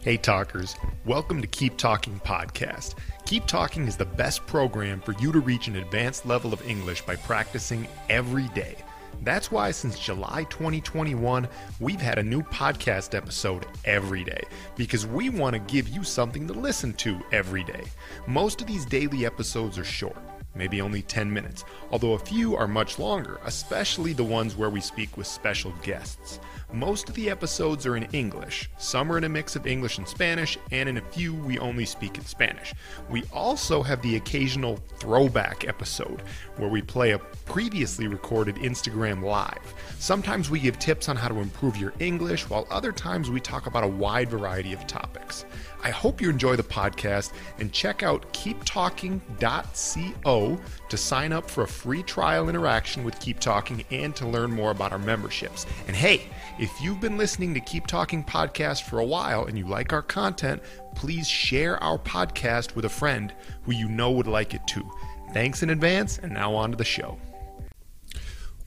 Hey, talkers. Welcome to Keep Talking Podcast. Keep Talking is the best program for you to reach an advanced level of English by practicing every day. That's why since July 2021, we've had a new podcast episode every day because we want to give you something to listen to every day. Most of these daily episodes are short maybe only 10 minutes, although a few are much longer, especially the ones where we speak with special guests. Most of the episodes are in English, some are in a mix of English and Spanish, and in a few we only speak in Spanish. We also have the occasional throwback episode where we play a previously recorded Instagram Live. Sometimes we give tips on how to improve your English, while other times we talk about a wide variety of topics. I hope you enjoy the podcast and check out keeptalking.co to sign up for a free trial interaction with Keep Talking and to learn more about our memberships. And hey, if you've been listening to Keep Talking podcast for a while and you like our content, please share our podcast with a friend who you know would like it too. Thanks in advance, and now on to the show.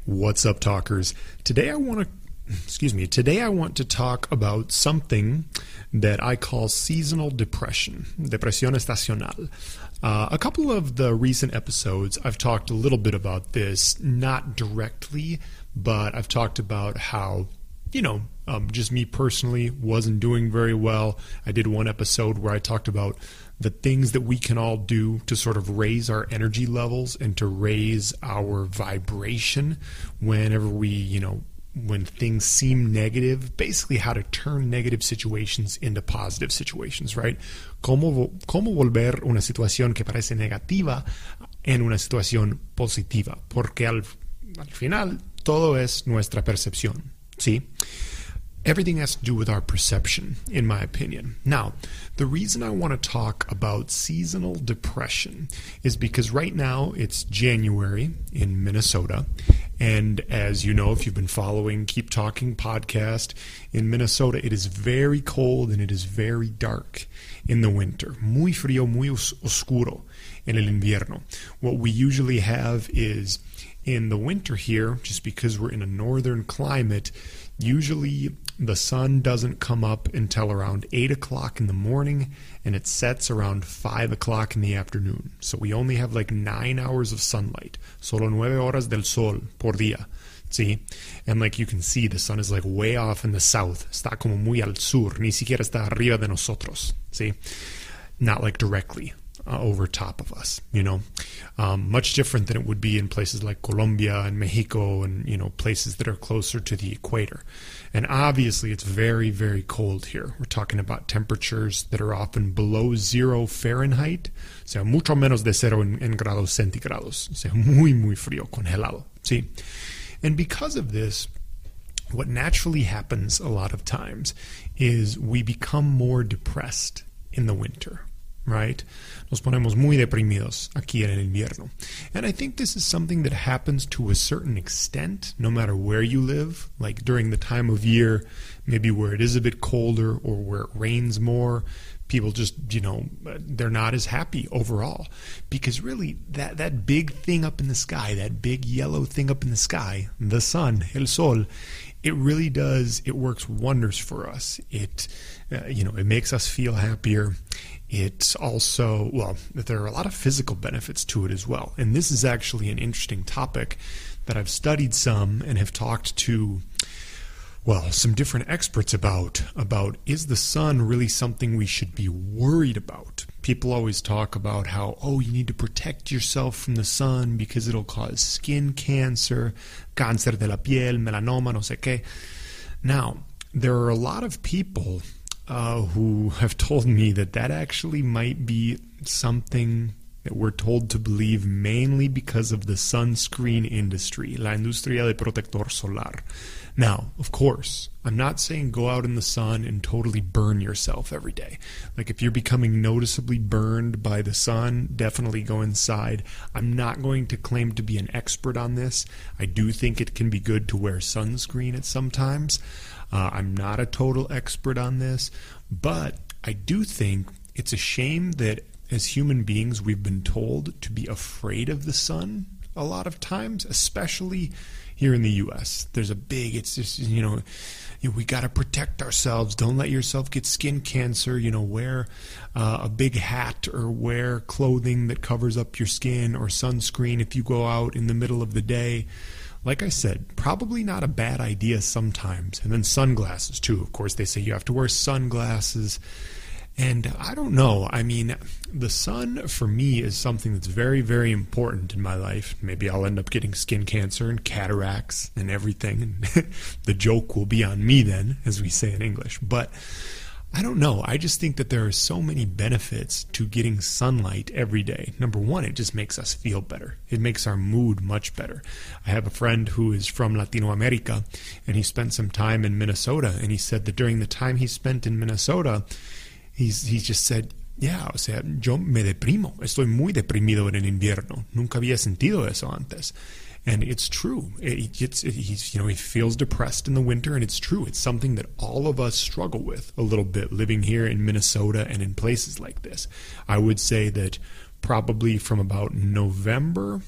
What's up, talkers? Today I want to excuse me, today I want to talk about something that I call seasonal depression, depresión estacional. Uh, a couple of the recent episodes, I've talked a little bit about this, not directly, but I've talked about how, you know, um, just me personally wasn't doing very well. I did one episode where I talked about the things that we can all do to sort of raise our energy levels and to raise our vibration whenever we, you know, when things seem negative, basically how to turn negative situations into positive situations, right? Cómo, volver una situación que parece negativa en una situación positiva, porque al final todo es nuestra percepción, ¿sí? Everything has to do with our perception, in my opinion. Now, the reason I want to talk about seasonal depression is because right now it's January in Minnesota. And as you know, if you've been following Keep Talking podcast in Minnesota, it is very cold and it is very dark in the winter. Muy frío, muy oscuro en el invierno. What we usually have is in the winter here, just because we're in a northern climate, usually the sun doesn't come up until around 8 o'clock in the morning and it sets around 5 o'clock in the afternoon. So we only have like 9 hours of sunlight. Solo nueve horas del sol por día. See? And like you can see, the sun is like way off in the south. Está como muy al sur. Ni siquiera está arriba de nosotros. See? Not like directly uh, over top of us, you know. Um, much different than it would be in places like Colombia and Mexico and, you know, places that are closer to the equator. And obviously, it's very, very cold here. We're talking about temperatures that are often below zero Fahrenheit, o sea, mucho menos de cero en, en grados centígrados, o sea, muy, muy frío, congelado. See? And because of this, what naturally happens a lot of times is we become more depressed in the winter right? Nos ponemos muy deprimidos aquí en el invierno. And I think this is something that happens to a certain extent, no matter where you live, like during the time of year, maybe where it is a bit colder or where it rains more. People just, you know, they're not as happy overall. Because really, that, that big thing up in the sky, that big yellow thing up in the sky, the sun, el sol, it really does, it works wonders for us. It, uh, you know, it makes us feel happier it's also, well, there are a lot of physical benefits to it as well. And this is actually an interesting topic that I've studied some and have talked to well, some different experts about about is the sun really something we should be worried about? People always talk about how oh, you need to protect yourself from the sun because it'll cause skin cancer, cáncer de la piel, melanoma, no sé qué. Now, there are a lot of people uh, who have told me that that actually might be something that we're told to believe mainly because of the sunscreen industry, la industria de protector solar. Now, of course, I'm not saying go out in the sun and totally burn yourself every day. Like if you're becoming noticeably burned by the sun, definitely go inside. I'm not going to claim to be an expert on this. I do think it can be good to wear sunscreen at some times. Uh, I'm not a total expert on this, but I do think it's a shame that as human beings we've been told to be afraid of the sun a lot of times, especially here in the U.S. There's a big, it's just, you know, we got to protect ourselves. Don't let yourself get skin cancer. You know, wear uh, a big hat or wear clothing that covers up your skin or sunscreen if you go out in the middle of the day. Like I said, probably not a bad idea sometimes. And then sunglasses, too. Of course, they say you have to wear sunglasses. And I don't know. I mean, the sun for me is something that's very, very important in my life. Maybe I'll end up getting skin cancer and cataracts and everything. And the joke will be on me then, as we say in English. But I don't know. I just think that there are so many benefits to getting sunlight every day. Number one, it just makes us feel better. It makes our mood much better. I have a friend who is from Latino America, and he spent some time in Minnesota, and he said that during the time he spent in Minnesota, he's, he just said, yeah, o sea, yo me deprimo, estoy muy deprimido en el invierno. Nunca había sentido eso antes. And it's true. It, it's, it, he's, you know, he feels depressed in the winter, and it's true. It's something that all of us struggle with a little bit living here in Minnesota and in places like this. I would say that probably from about November,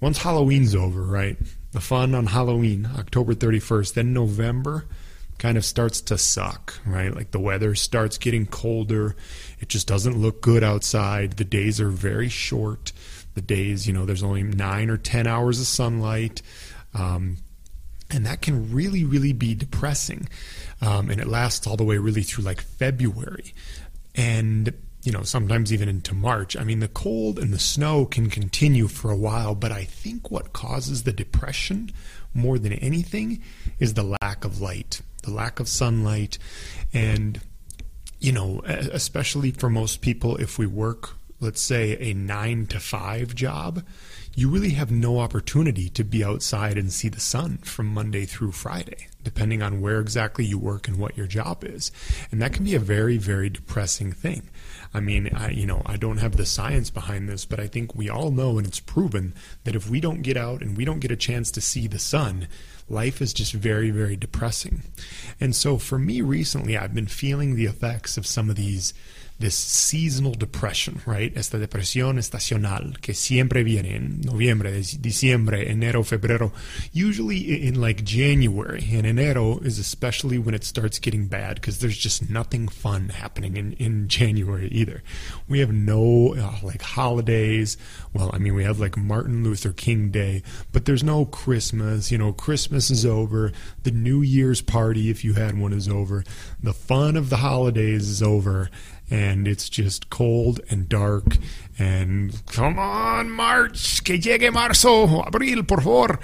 once Halloween's over, right? The fun on Halloween, October 31st, then November kind of starts to suck, right? Like the weather starts getting colder. It just doesn't look good outside. The days are very short. The days, you know, there's only nine or 10 hours of sunlight. Um, and that can really, really be depressing. Um, and it lasts all the way really through like February. And you know, sometimes even into March. I mean, the cold and the snow can continue for a while, but I think what causes the depression more than anything is the lack of light the lack of sunlight, and you know, especially for most people, if we work, let's say, a nine to five job, you really have no opportunity to be outside and see the sun from Monday through Friday, depending on where exactly you work and what your job is. And that can be a very, very depressing thing. I mean, I, you know, I don't have the science behind this, but I think we all know and it's proven that if we don't get out and we don't get a chance to see the sun, life is just very, very depressing. And so for me recently, I've been feeling the effects of some of these this seasonal depression, right? Esta depresión estacional que siempre viene en noviembre, diciembre, enero, febrero, usually in like January. And enero is especially when it starts getting bad because there's just nothing fun happening in, in January either. We have no uh, like holidays. Well, I mean, we have like Martin Luther King Day, but there's no Christmas. You know, Christmas is over. The New Year's party, if you had one, is over. The fun of the holidays is over and it's just cold and dark and come on March que llegue marzo abril por favor.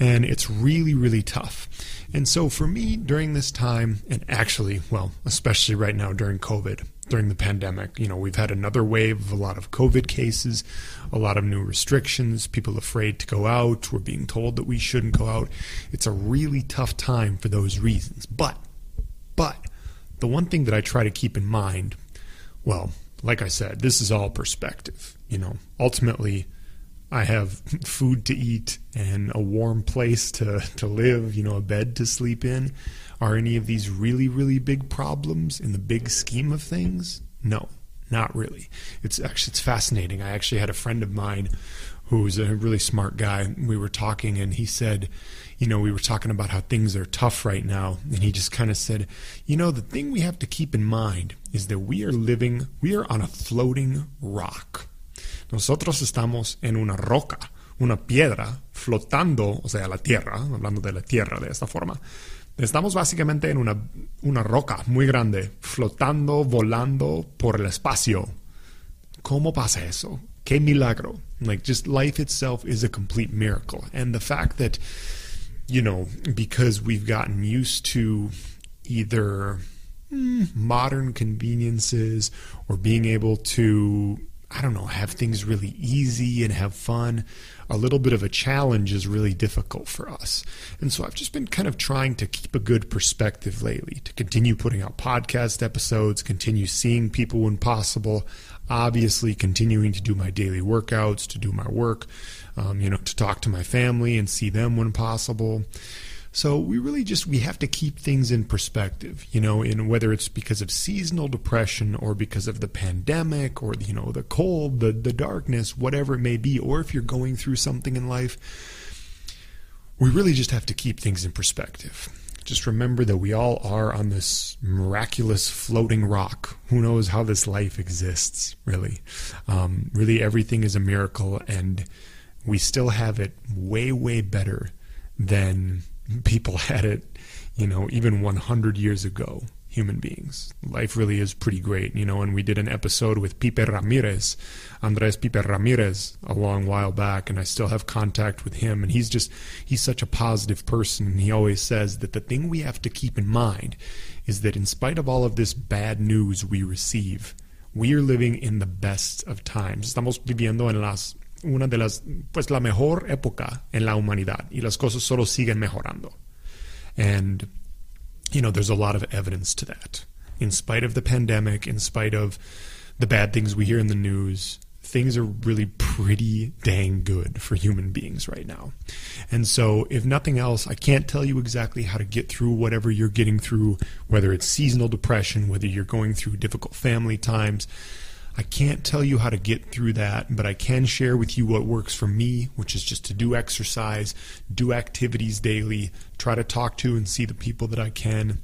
And it's really really tough. And so for me during this time and actually well especially right now during covid during the pandemic you know we've had another wave of a lot of covid cases a lot of new restrictions people afraid to go out we're being told that we shouldn't go out. It's a really tough time for those reasons. But but the one thing that I try to keep in mind well, like I said, this is all perspective. You know, ultimately, I have food to eat and a warm place to, to live, you know, a bed to sleep in. Are any of these really, really big problems in the big scheme of things? No, not really. It's actually it's fascinating. I actually had a friend of mine who's a really smart guy. We were talking and he said, you know, we were talking about how things are tough right now. And he just kind of said, you know, the thing we have to keep in mind is that we are living, we are on a floating rock. Nosotros estamos en una roca, una piedra flotando, o sea, la tierra, hablando de la tierra de esta forma. Estamos básicamente en una, una roca muy grande, flotando, volando por el espacio. ¿Cómo pasa eso? qué milagro. Like just life itself is a complete miracle. And the fact that, you know, because we've gotten used to either mm, modern conveniences or being able to, I don't know, have things really easy and have fun, a little bit of a challenge is really difficult for us. And so I've just been kind of trying to keep a good perspective lately, to continue putting out podcast episodes, continue seeing people when possible obviously continuing to do my daily workouts, to do my work, um, you know, to talk to my family and see them when possible. So we really just we have to keep things in perspective, you know, in whether it's because of seasonal depression or because of the pandemic or you know the cold, the the darkness, whatever it may be, or if you're going through something in life we really just have to keep things in perspective. Just remember that we all are on this miraculous floating rock. Who knows how this life exists, really? Um, really, everything is a miracle, and we still have it way, way better than people had it, you know, even 100 years ago human beings. Life really is pretty great, you know. And we did an episode with Pipe Ramirez, Andres Pipe Ramirez, a long while back, and I still have contact with him. And he's just, he's such a positive person. And he always says that the thing we have to keep in mind is that in spite of all of this bad news we receive, we are living in the best of times. Estamos viviendo en las una de las pues la mejor época en la humanidad y las cosas solo siguen mejorando. And you know, there's a lot of evidence to that. In spite of the pandemic, in spite of the bad things we hear in the news, things are really pretty dang good for human beings right now. And so, if nothing else, I can't tell you exactly how to get through whatever you're getting through, whether it's seasonal depression, whether you're going through difficult family times. I can't tell you how to get through that, but I can share with you what works for me, which is just to do exercise, do activities daily, try to talk to and see the people that I can.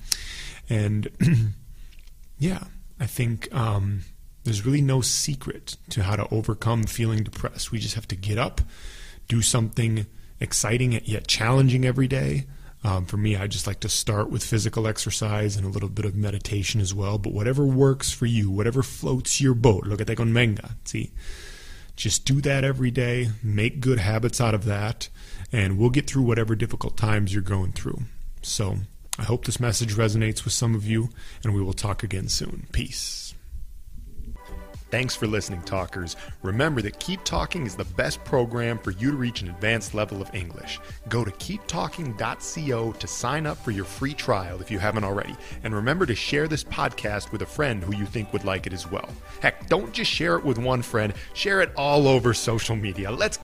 And yeah, I think um, there's really no secret to how to overcome feeling depressed. We just have to get up, do something exciting yet challenging every day. Um, for me, I just like to start with physical exercise and a little bit of meditation as well. But whatever works for you, whatever floats your boat, look at that con menga. See, just do that every day. Make good habits out of that, and we'll get through whatever difficult times you're going through. So I hope this message resonates with some of you, and we will talk again soon. Peace. Thanks for listening, talkers. Remember that Keep Talking is the best program for you to reach an advanced level of English. Go to keeptalking.co to sign up for your free trial if you haven't already. And remember to share this podcast with a friend who you think would like it as well. Heck, don't just share it with one friend, share it all over social media. Let's